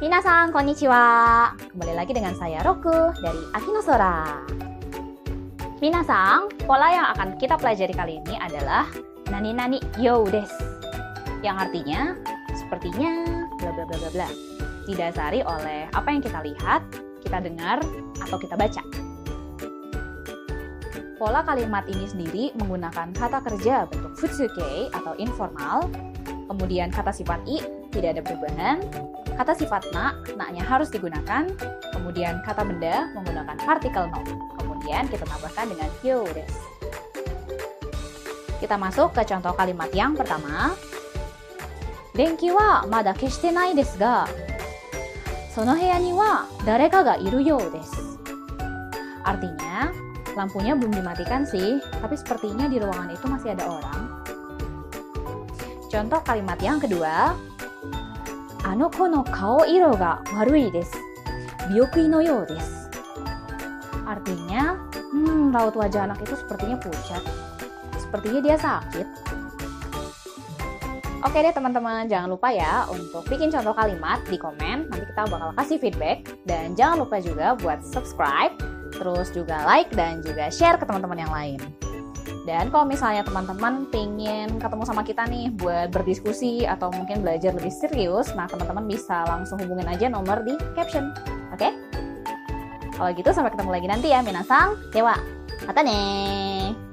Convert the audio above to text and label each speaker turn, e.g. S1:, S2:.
S1: Minasan, konnichiwa. Kembali lagi dengan saya Roku dari Akino Sora. Minasan, pola yang akan kita pelajari kali ini adalah nani nani yo des. Yang artinya sepertinya bla bla bla bla bla. Didasari oleh apa yang kita lihat, kita dengar, atau kita baca. Pola kalimat ini sendiri menggunakan kata kerja bentuk futsuke atau informal, kemudian kata sifat i tidak ada perubahan, kata sifat na, na-nya harus digunakan, kemudian kata benda menggunakan partikel no, kemudian kita tambahkan dengan yo des. Kita masuk ke contoh kalimat yang pertama. Denki wa mada keshite nai desu ga, sono heya ni wa dareka ga iru you desu. Artinya, lampunya belum dimatikan sih, tapi sepertinya di ruangan itu masih ada orang. Contoh kalimat yang kedua, Ko no kao iro ga warui desu. Byokui no you desu. Artinya, hmm, raut wajah anak itu sepertinya pucat. Sepertinya dia sakit. Oke deh teman-teman, jangan lupa ya untuk bikin contoh kalimat di komen. Nanti kita bakal kasih feedback. Dan jangan lupa juga buat subscribe, terus juga like, dan juga share ke teman-teman yang lain. Dan kalau misalnya teman-teman pengen ketemu sama kita nih buat berdiskusi atau mungkin belajar lebih serius, nah teman-teman bisa langsung hubungin aja nomor di caption. Oke? Kalau gitu sampai ketemu lagi nanti ya, Minasang. Dewa. Mata nih.